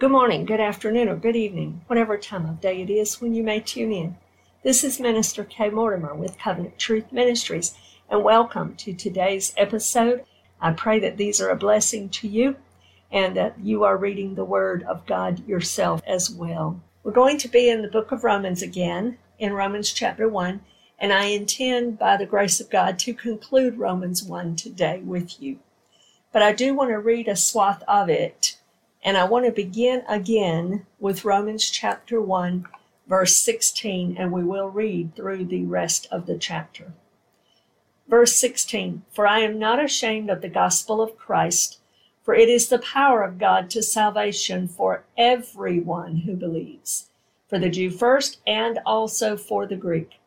Good morning, good afternoon, or good evening, whatever time of day it is when you may tune in. This is Minister Kay Mortimer with Covenant Truth Ministries, and welcome to today's episode. I pray that these are a blessing to you and that you are reading the Word of God yourself as well. We're going to be in the book of Romans again, in Romans chapter 1, and I intend, by the grace of God, to conclude Romans 1 today with you. But I do want to read a swath of it, and I want to begin again with Romans chapter 1, verse 16, and we will read through the rest of the chapter. Verse 16 For I am not ashamed of the gospel of Christ, for it is the power of God to salvation for everyone who believes, for the Jew first and also for the Greek.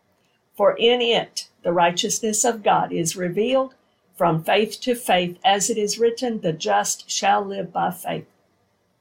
For in it the righteousness of God is revealed from faith to faith, as it is written, the just shall live by faith.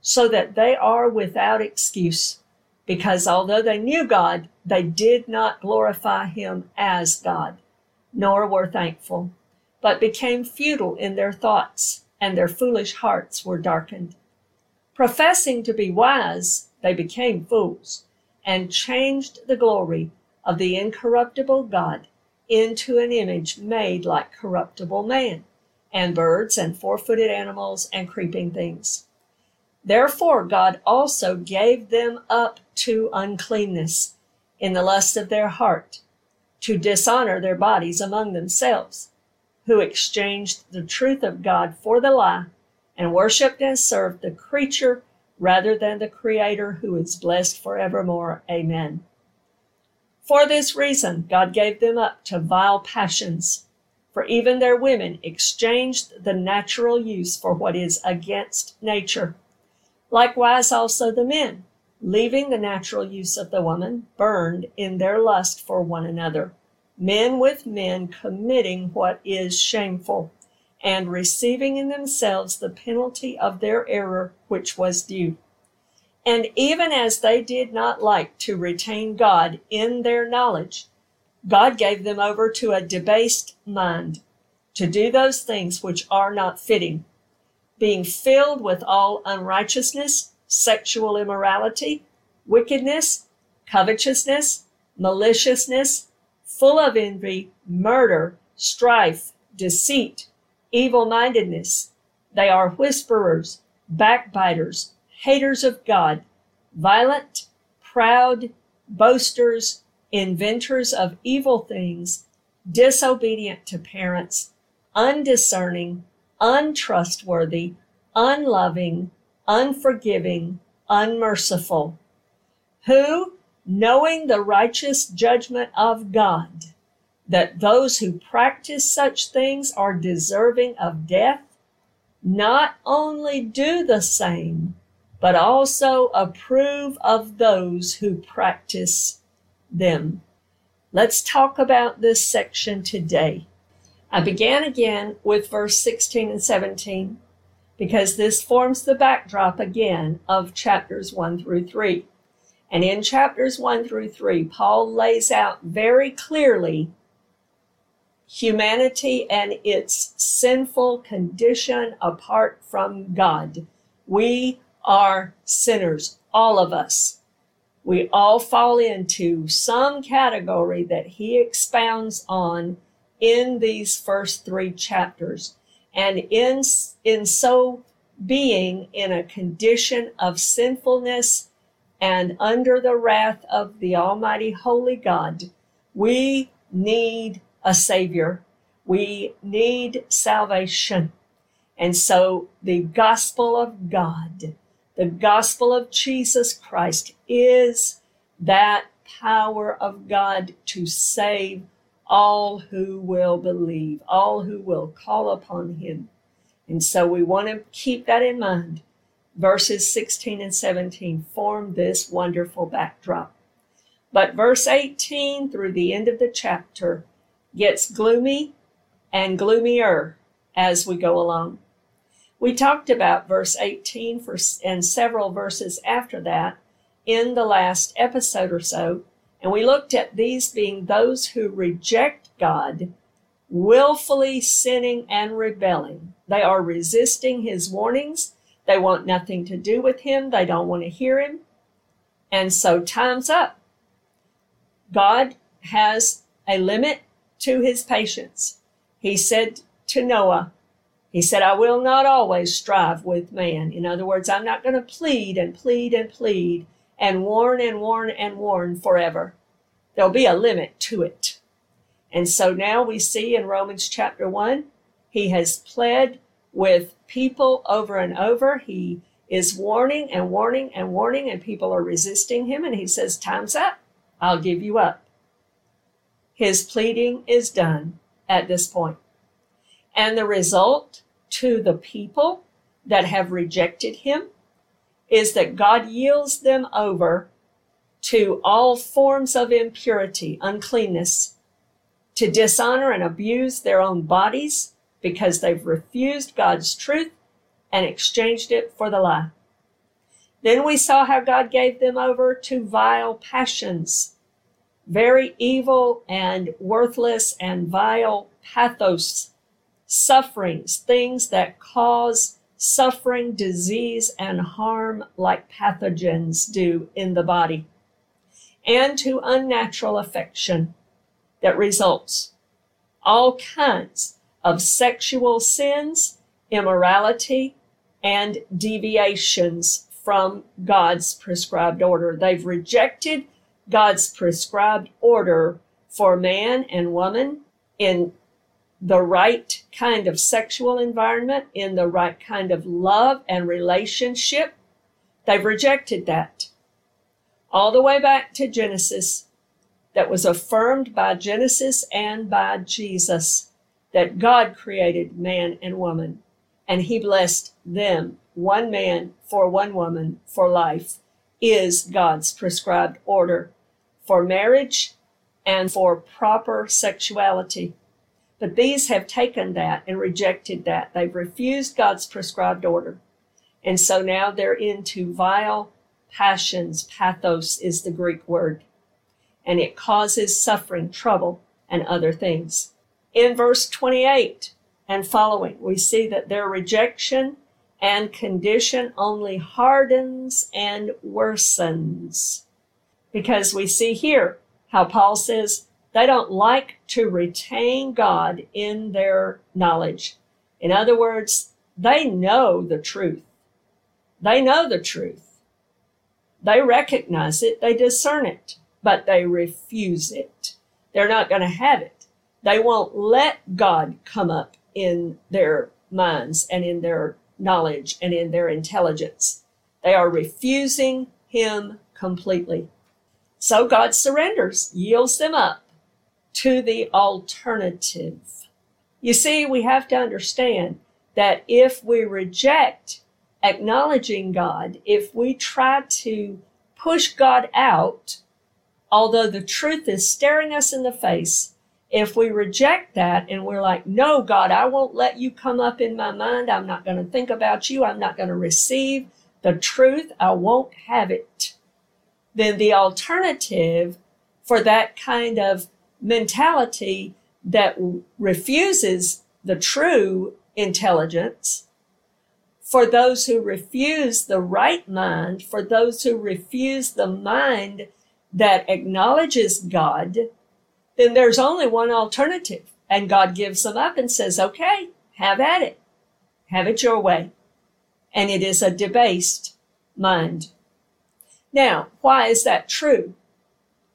so that they are without excuse, because although they knew God, they did not glorify him as God, nor were thankful, but became futile in their thoughts, and their foolish hearts were darkened. Professing to be wise, they became fools, and changed the glory of the incorruptible God into an image made like corruptible man, and birds, and four footed animals, and creeping things. Therefore, God also gave them up to uncleanness in the lust of their heart, to dishonor their bodies among themselves, who exchanged the truth of God for the lie, and worshiped and served the creature rather than the Creator, who is blessed forevermore. Amen. For this reason, God gave them up to vile passions. For even their women exchanged the natural use for what is against nature. Likewise, also the men, leaving the natural use of the woman, burned in their lust for one another, men with men committing what is shameful, and receiving in themselves the penalty of their error which was due. And even as they did not like to retain God in their knowledge, God gave them over to a debased mind to do those things which are not fitting, being filled with all unrighteousness, sexual immorality, wickedness, covetousness, maliciousness, full of envy, murder, strife, deceit, evil mindedness. They are whisperers, backbiters haters of God, violent, proud, boasters, inventors of evil things, disobedient to parents, undiscerning, untrustworthy, unloving, unforgiving, unmerciful, who, knowing the righteous judgment of God, that those who practice such things are deserving of death, not only do the same, but also approve of those who practice them. Let's talk about this section today. I began again with verse 16 and 17 because this forms the backdrop again of chapters 1 through 3. And in chapters 1 through 3, Paul lays out very clearly humanity and its sinful condition apart from God. We are sinners, all of us. We all fall into some category that he expounds on in these first three chapters. And in, in so being in a condition of sinfulness and under the wrath of the Almighty Holy God, we need a Savior. We need salvation. And so the gospel of God the gospel of Jesus Christ is that power of God to save all who will believe, all who will call upon him. And so we want to keep that in mind verses 16 and 17 form this wonderful backdrop. But verse 18 through the end of the chapter gets gloomy and gloomier as we go along. We talked about verse 18 for, and several verses after that in the last episode or so, and we looked at these being those who reject God, willfully sinning and rebelling. They are resisting his warnings. They want nothing to do with him. They don't want to hear him. And so time's up. God has a limit to his patience. He said to Noah, he said, I will not always strive with man. In other words, I'm not going to plead and plead and plead and warn and warn and warn forever. There'll be a limit to it. And so now we see in Romans chapter 1, he has pled with people over and over. He is warning and warning and warning, and people are resisting him. And he says, Time's up. I'll give you up. His pleading is done at this point. And the result to the people that have rejected him is that God yields them over to all forms of impurity, uncleanness, to dishonor and abuse their own bodies because they've refused God's truth and exchanged it for the lie. Then we saw how God gave them over to vile passions, very evil and worthless and vile pathos, sufferings, things that cause suffering, disease, and harm like pathogens do in the body, and to unnatural affection that results. All kinds of sexual sins, immorality, and deviations from God's prescribed order. They've rejected God's prescribed order for man and woman in the right kind of sexual environment, in the right kind of love and relationship. They've rejected that. All the way back to Genesis, that was affirmed by Genesis and by Jesus, that God created man and woman, and He blessed them, one man for one woman for life, is God's prescribed order for marriage and for proper sexuality. But these have taken that and rejected that. They've refused God's prescribed order. And so now they're into vile passions. Pathos is the Greek word. And it causes suffering, trouble, and other things. In verse 28 and following, we see that their rejection and condition only hardens and worsens. Because we see here how Paul says, they don't like to retain God in their knowledge. In other words, they know the truth. They know the truth. They recognize it, they discern it, but they refuse it. They're not going to have it. They won't let God come up in their minds and in their knowledge and in their intelligence. They are refusing Him completely. So God surrenders, yields them up to the alternative. You see, we have to understand that if we reject acknowledging God, if we try to push God out, although the truth is staring us in the face, if we reject that and we're like, no, God, I won't let you come up in my mind. I'm not going to think about you. I'm not going to receive the truth. I won't have it. Then the alternative for that kind of mentality that refuses the true intelligence, for those who refuse the right mind, for those who refuse the mind that acknowledges God, then there's only one alternative. And God gives them up and says, okay, have at it. Have it your way. And it is a debased mind. Now, why is that true?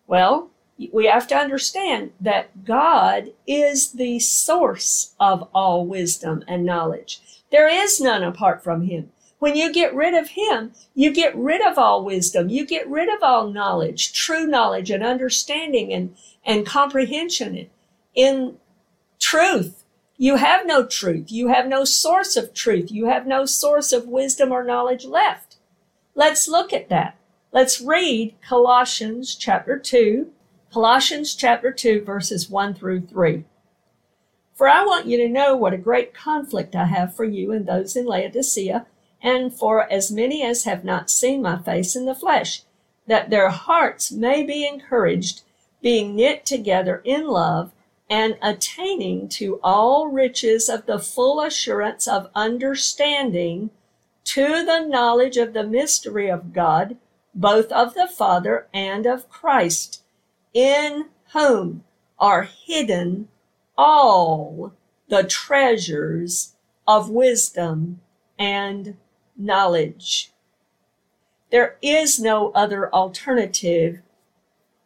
Well, we have to understand that God is the source of all wisdom and knowledge. There is none apart from Him. When you get rid of Him, you get rid of all wisdom. You get rid of all knowledge, true knowledge and understanding and, and comprehension in truth. You have no truth. You have no source of truth. You have no source of wisdom or knowledge left. Let's look at that. Let's read Colossians chapter 2, Colossians chapter 2, verses 1 through 3. For I want you to know what a great conflict I have for you and those in Laodicea, and for as many as have not seen my face in the flesh, that their hearts may be encouraged, being knit together in love, and attaining to all riches of the full assurance of understanding, to the knowledge of the mystery of God, both of the Father and of Christ, in whom are hidden all the treasures of wisdom and knowledge. There is no other alternative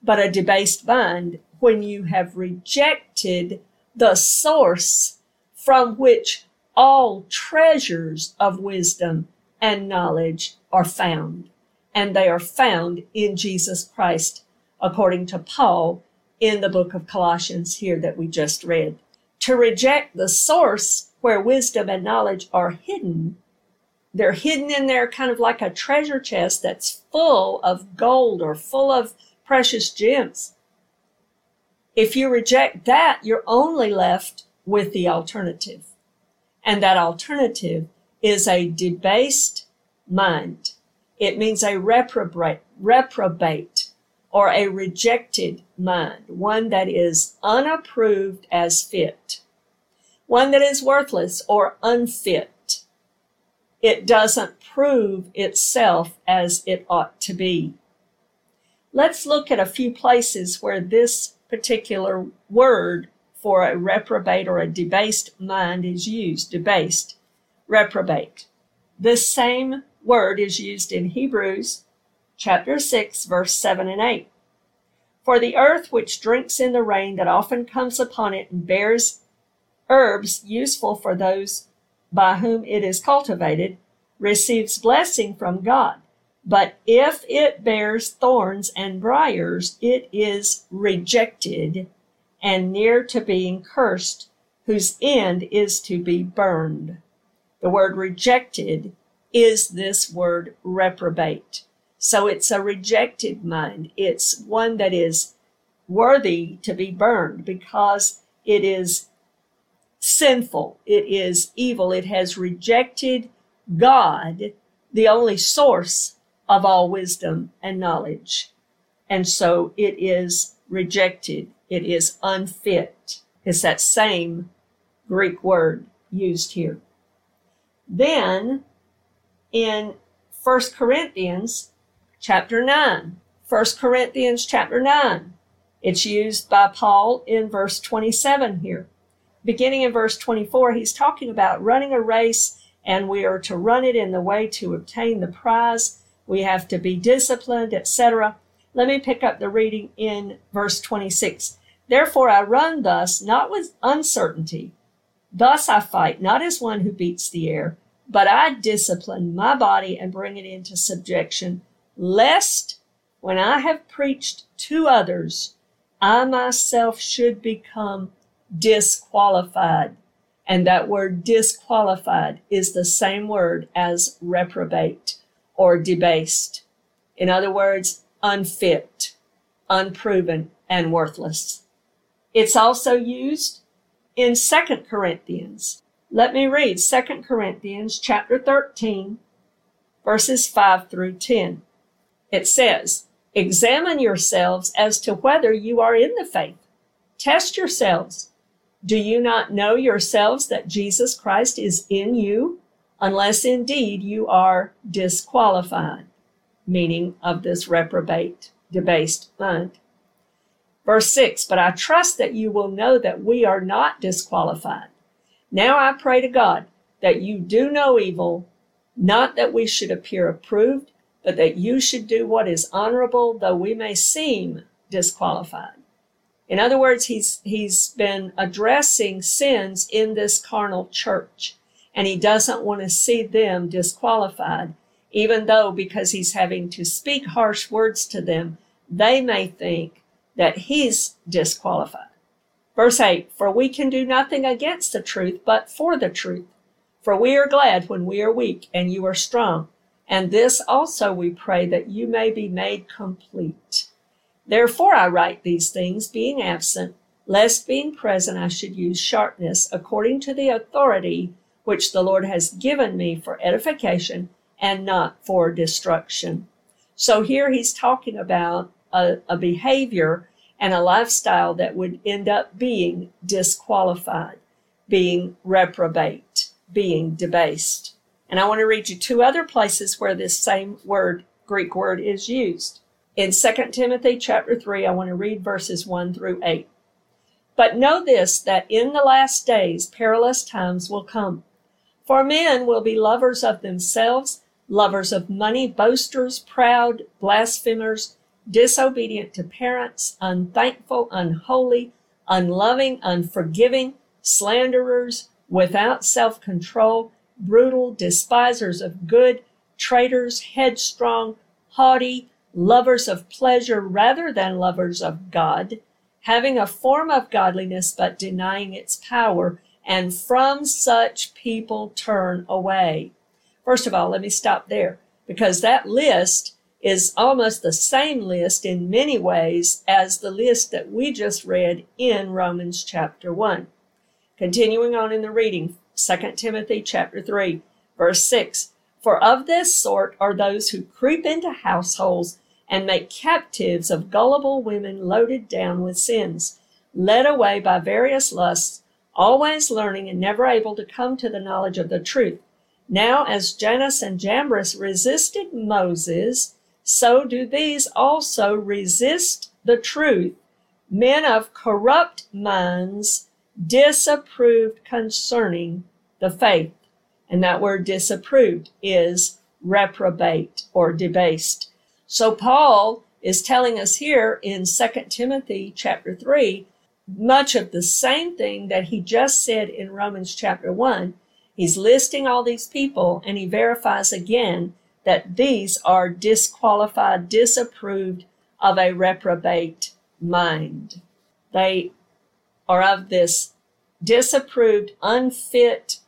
but a debased mind when you have rejected the source from which all treasures of wisdom and knowledge are found. And they are found in Jesus Christ, according to Paul in the book of Colossians here that we just read. To reject the source where wisdom and knowledge are hidden, they're hidden in there kind of like a treasure chest that's full of gold or full of precious gems. If you reject that, you're only left with the alternative. And that alternative is a debased mind. It means a reprobate, reprobate or a rejected mind, one that is unapproved as fit, one that is worthless or unfit. It doesn't prove itself as it ought to be. Let's look at a few places where this particular word for a reprobate or a debased mind is used. Debased, reprobate. This same word is used in Hebrews chapter 6, verse 7 and 8. For the earth which drinks in the rain that often comes upon it and bears herbs useful for those by whom it is cultivated receives blessing from God. But if it bears thorns and briars, it is rejected and near to being cursed, whose end is to be burned. The word rejected is this word reprobate. So it's a rejected mind. It's one that is worthy to be burned because it is sinful. It is evil. It has rejected God, the only source of all wisdom and knowledge. And so it is rejected. It is unfit. It's that same Greek word used here. Then in 1 Corinthians chapter 9. 1 Corinthians chapter 9. It's used by Paul in verse 27 here. Beginning in verse 24, he's talking about running a race and we are to run it in the way to obtain the prize. We have to be disciplined, etc. Let me pick up the reading in verse 26. Therefore I run thus, not with uncertainty. Thus I fight, not as one who beats the air, but I discipline my body and bring it into subjection lest when I have preached to others, I myself should become disqualified. And that word disqualified is the same word as reprobate or debased. In other words, unfit, unproven, and worthless. It's also used in Second Corinthians. Let me read Second Corinthians chapter 13, verses 5 through 10. It says, Examine yourselves as to whether you are in the faith. Test yourselves. Do you not know yourselves that Jesus Christ is in you, unless indeed you are disqualified, meaning of this reprobate, debased mind? Verse 6 But I trust that you will know that we are not disqualified. Now I pray to God that you do no evil, not that we should appear approved but that you should do what is honorable, though we may seem disqualified. In other words, he's, he's been addressing sins in this carnal church, and he doesn't want to see them disqualified, even though because he's having to speak harsh words to them, they may think that he's disqualified. Verse 8 For we can do nothing against the truth, but for the truth. For we are glad when we are weak and you are strong. And this also we pray that you may be made complete. Therefore I write these things, being absent, lest being present I should use sharpness according to the authority which the Lord has given me for edification and not for destruction. So here he's talking about a, a behavior and a lifestyle that would end up being disqualified, being reprobate, being debased. And I want to read you two other places where this same word, Greek word, is used. In 2 Timothy chapter 3, I want to read verses 1 through 8. But know this, that in the last days perilous times will come. For men will be lovers of themselves, lovers of money, boasters, proud, blasphemers, disobedient to parents, unthankful, unholy, unloving, unforgiving, slanderers, without self control, brutal, despisers of good, traitors, headstrong, haughty, lovers of pleasure rather than lovers of God, having a form of godliness but denying its power, and from such people turn away. First of all, let me stop there because that list is almost the same list in many ways as the list that we just read in Romans chapter 1. Continuing on in the reading, 2 Timothy chapter 3, verse 6. For of this sort are those who creep into households and make captives of gullible women loaded down with sins, led away by various lusts, always learning and never able to come to the knowledge of the truth. Now, as Jannes and Jambres resisted Moses, so do these also resist the truth. Men of corrupt minds, disapproved concerning the faith. And that word disapproved is reprobate or debased. So Paul is telling us here in 2 Timothy chapter 3 much of the same thing that he just said in Romans chapter 1. He's listing all these people and he verifies again that these are disqualified, disapproved of a reprobate mind. They are of this disapproved, unfit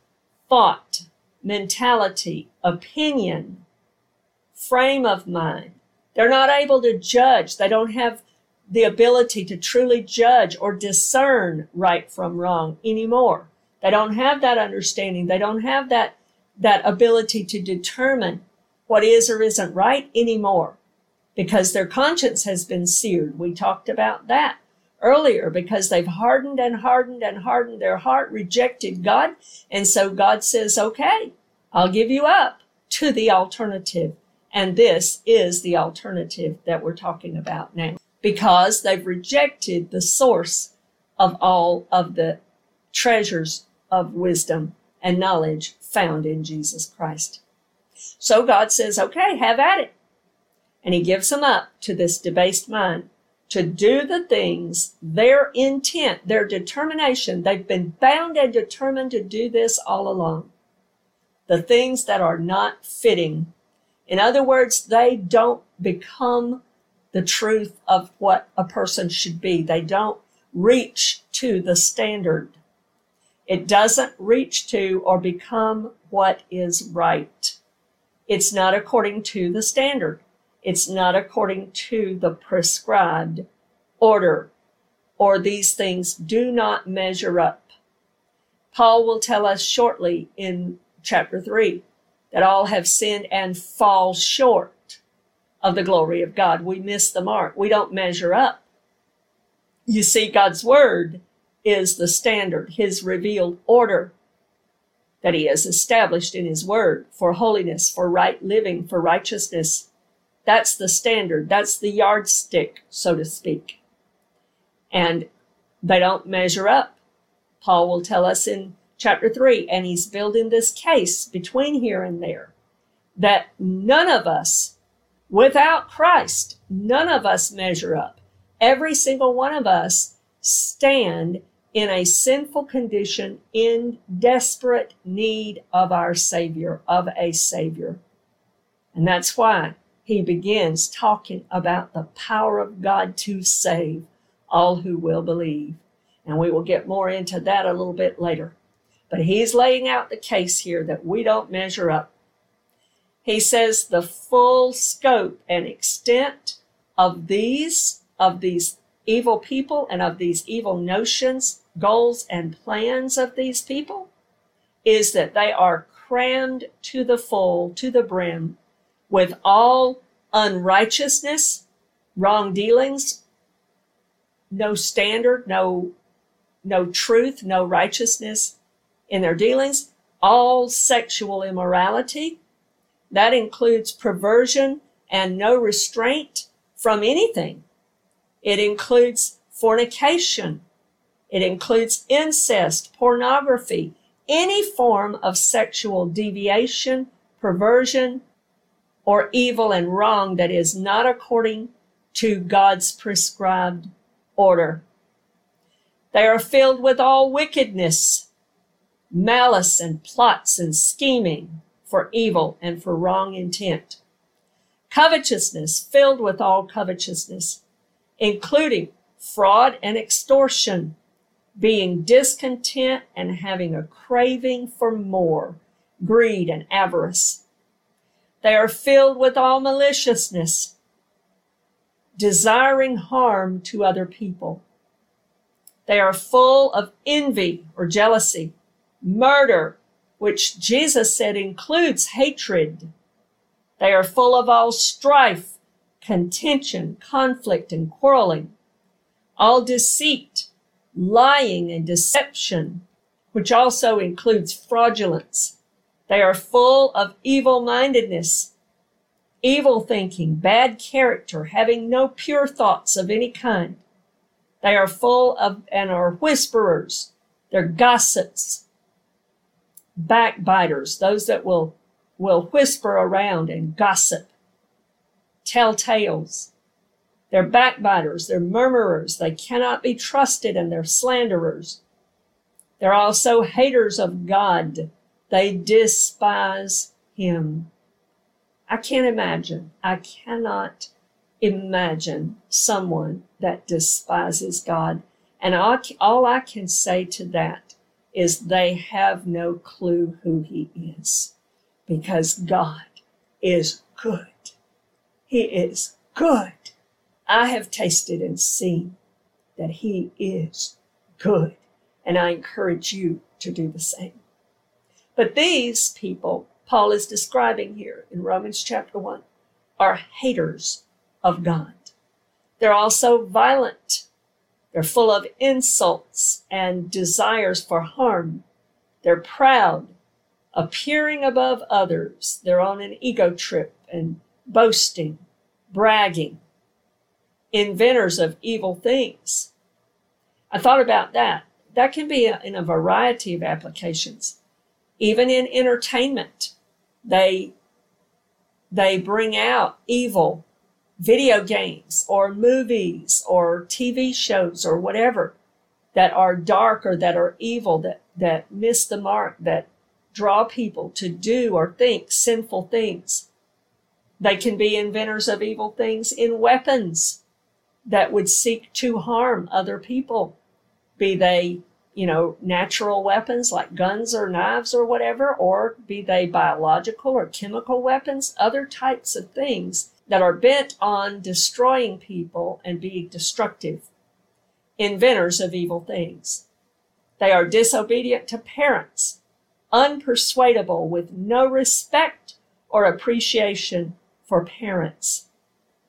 thought, mentality, opinion, frame of mind. They're not able to judge. They don't have the ability to truly judge or discern right from wrong anymore. They don't have that understanding. They don't have that, that ability to determine what is or isn't right anymore because their conscience has been seared. We talked about that earlier because they've hardened and hardened and hardened their heart, rejected God. And so God says, okay, I'll give you up to the alternative. And this is the alternative that we're talking about now because they've rejected the source of all of the treasures of wisdom and knowledge found in Jesus Christ. So God says, okay, have at it. And he gives them up to this debased mind to do the things, their intent, their determination. They've been bound and determined to do this all along. The things that are not fitting. In other words, they don't become the truth of what a person should be. They don't reach to the standard. It doesn't reach to or become what is right. It's not according to the standard. It's not according to the prescribed order, or these things do not measure up. Paul will tell us shortly in chapter 3 that all have sinned and fall short of the glory of God. We miss the mark. We don't measure up. You see, God's word is the standard, his revealed order that he has established in his word for holiness, for right living, for righteousness. That's the standard. That's the yardstick, so to speak. And they don't measure up. Paul will tell us in chapter three, and he's building this case between here and there that none of us, without Christ, none of us measure up. Every single one of us stand in a sinful condition in desperate need of our Savior, of a Savior. And that's why he begins talking about the power of God to save all who will believe. And we will get more into that a little bit later. But he's laying out the case here that we don't measure up. He says the full scope and extent of these, of these evil people and of these evil notions, goals, and plans of these people is that they are crammed to the full, to the brim, with all unrighteousness, wrong dealings, no standard, no, no truth, no righteousness in their dealings, all sexual immorality. That includes perversion and no restraint from anything. It includes fornication. It includes incest, pornography, any form of sexual deviation, perversion, or evil and wrong that is not according to God's prescribed order. They are filled with all wickedness, malice, and plots and scheming for evil and for wrong intent. Covetousness, filled with all covetousness, including fraud and extortion, being discontent and having a craving for more, greed and avarice. They are filled with all maliciousness, desiring harm to other people. They are full of envy or jealousy, murder, which Jesus said includes hatred. They are full of all strife, contention, conflict, and quarreling, all deceit, lying, and deception, which also includes fraudulence. They are full of evil mindedness, evil thinking, bad character, having no pure thoughts of any kind. They are full of and are whisperers. They're gossips, backbiters, those that will, will whisper around and gossip, tell tales. They're backbiters, they're murmurers, they cannot be trusted, and they're slanderers. They're also haters of God. They despise Him. I can't imagine, I cannot imagine someone that despises God. And all, all I can say to that is they have no clue who He is because God is good. He is good. I have tasted and seen that He is good. And I encourage you to do the same. But these people, Paul is describing here in Romans chapter 1, are haters of God. They're also violent. They're full of insults and desires for harm. They're proud, appearing above others. They're on an ego trip and boasting, bragging, inventors of evil things. I thought about that. That can be in a variety of applications. Even in entertainment, they, they bring out evil video games or movies or TV shows or whatever that are dark or that are evil, that, that miss the mark, that draw people to do or think sinful things. They can be inventors of evil things in weapons that would seek to harm other people, be they, you know, natural weapons like guns or knives or whatever, or be they biological or chemical weapons, other types of things that are bent on destroying people and being destructive, inventors of evil things. They are disobedient to parents, unpersuadable, with no respect or appreciation for parents.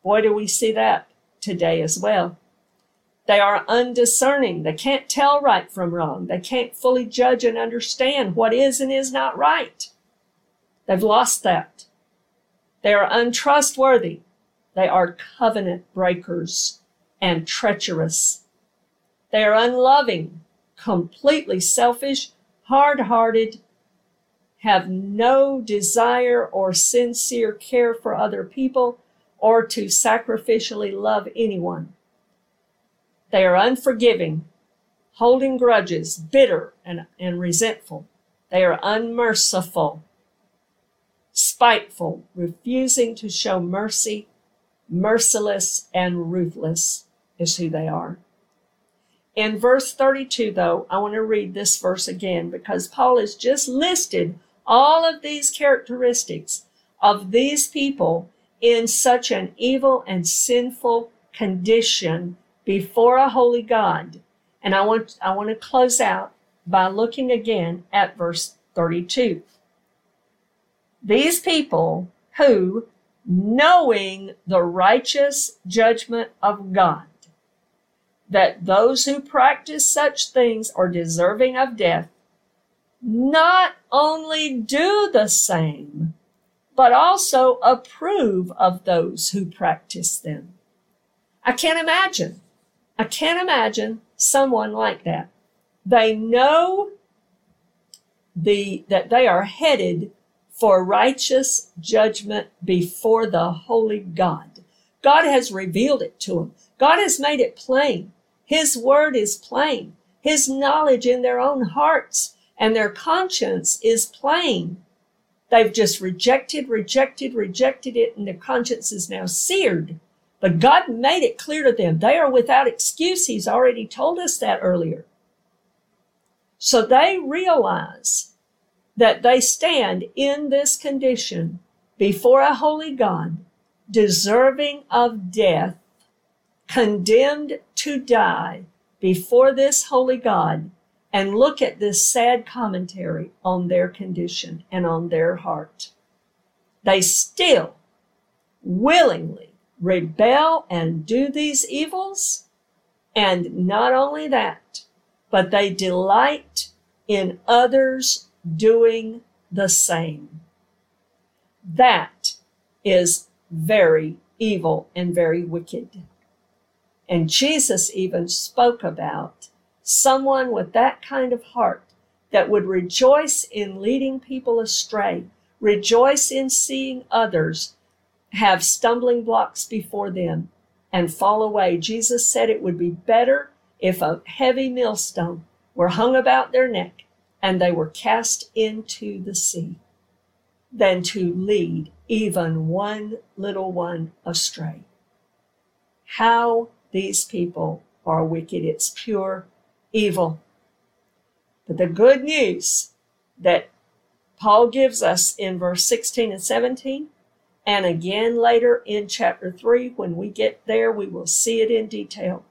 Boy, do we see that today as well. They are undiscerning. They can't tell right from wrong. They can't fully judge and understand what is and is not right. They've lost that. They are untrustworthy. They are covenant breakers and treacherous. They are unloving, completely selfish, hard hearted, have no desire or sincere care for other people or to sacrificially love anyone. They are unforgiving, holding grudges, bitter and, and resentful. They are unmerciful, spiteful, refusing to show mercy, merciless, and ruthless is who they are. In verse 32, though, I want to read this verse again because Paul has just listed all of these characteristics of these people in such an evil and sinful condition before a holy God. And I want, I want to close out by looking again at verse 32. These people who, knowing the righteous judgment of God, that those who practice such things are deserving of death, not only do the same, but also approve of those who practice them. I can't imagine. I can't imagine someone like that. They know the, that they are headed for righteous judgment before the holy God. God has revealed it to them. God has made it plain. His word is plain. His knowledge in their own hearts and their conscience is plain. They've just rejected, rejected, rejected it, and their conscience is now seared. But God made it clear to them they are without excuse. He's already told us that earlier. So they realize that they stand in this condition before a holy God, deserving of death, condemned to die before this holy God and look at this sad commentary on their condition and on their heart. They still willingly rebel and do these evils. And not only that, but they delight in others doing the same. That is very evil and very wicked. And Jesus even spoke about someone with that kind of heart that would rejoice in leading people astray, rejoice in seeing others have stumbling blocks before them and fall away. Jesus said it would be better if a heavy millstone were hung about their neck and they were cast into the sea than to lead even one little one astray. How these people are wicked. It's pure evil. But the good news that Paul gives us in verse 16 and 17, and again later in chapter 3, when we get there, we will see it in detail,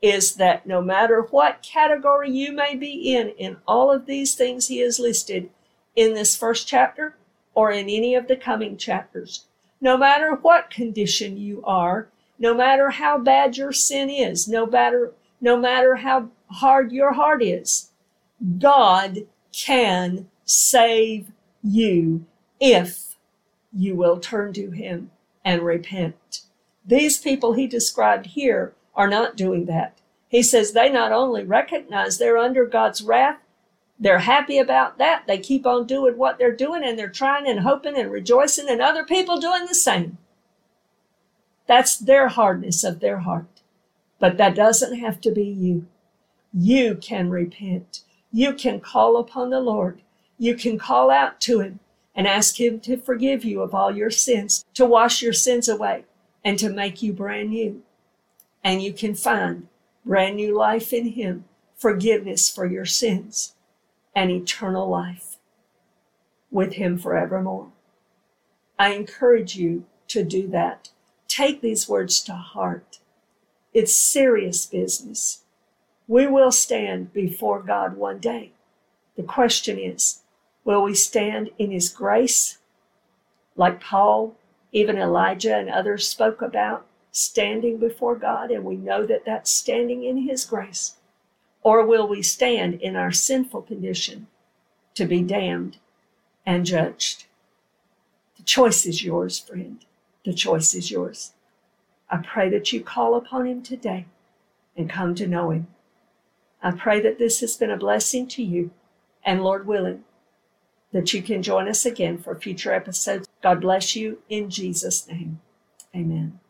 is that no matter what category you may be in, in all of these things he has listed in this first chapter or in any of the coming chapters, no matter what condition you are, no matter how bad your sin is, no matter, no matter how hard your heart is, God can save you if you will turn to Him and repent. These people he described here are not doing that. He says they not only recognize they're under God's wrath, they're happy about that. They keep on doing what they're doing and they're trying and hoping and rejoicing and other people doing the same. That's their hardness of their heart. But that doesn't have to be you. You can repent. You can call upon the Lord. You can call out to Him and ask Him to forgive you of all your sins, to wash your sins away, and to make you brand new. And you can find brand new life in Him, forgiveness for your sins, and eternal life with Him forevermore. I encourage you to do that. Take these words to heart. It's serious business. We will stand before God one day. The question is, will we stand in His grace, like Paul, even Elijah, and others spoke about, standing before God, and we know that that's standing in His grace? Or will we stand in our sinful condition to be damned and judged? The choice is yours, friend. The choice is yours. I pray that you call upon Him today and come to know Him. I pray that this has been a blessing to you, and Lord willing, that you can join us again for future episodes. God bless you in Jesus' name. Amen.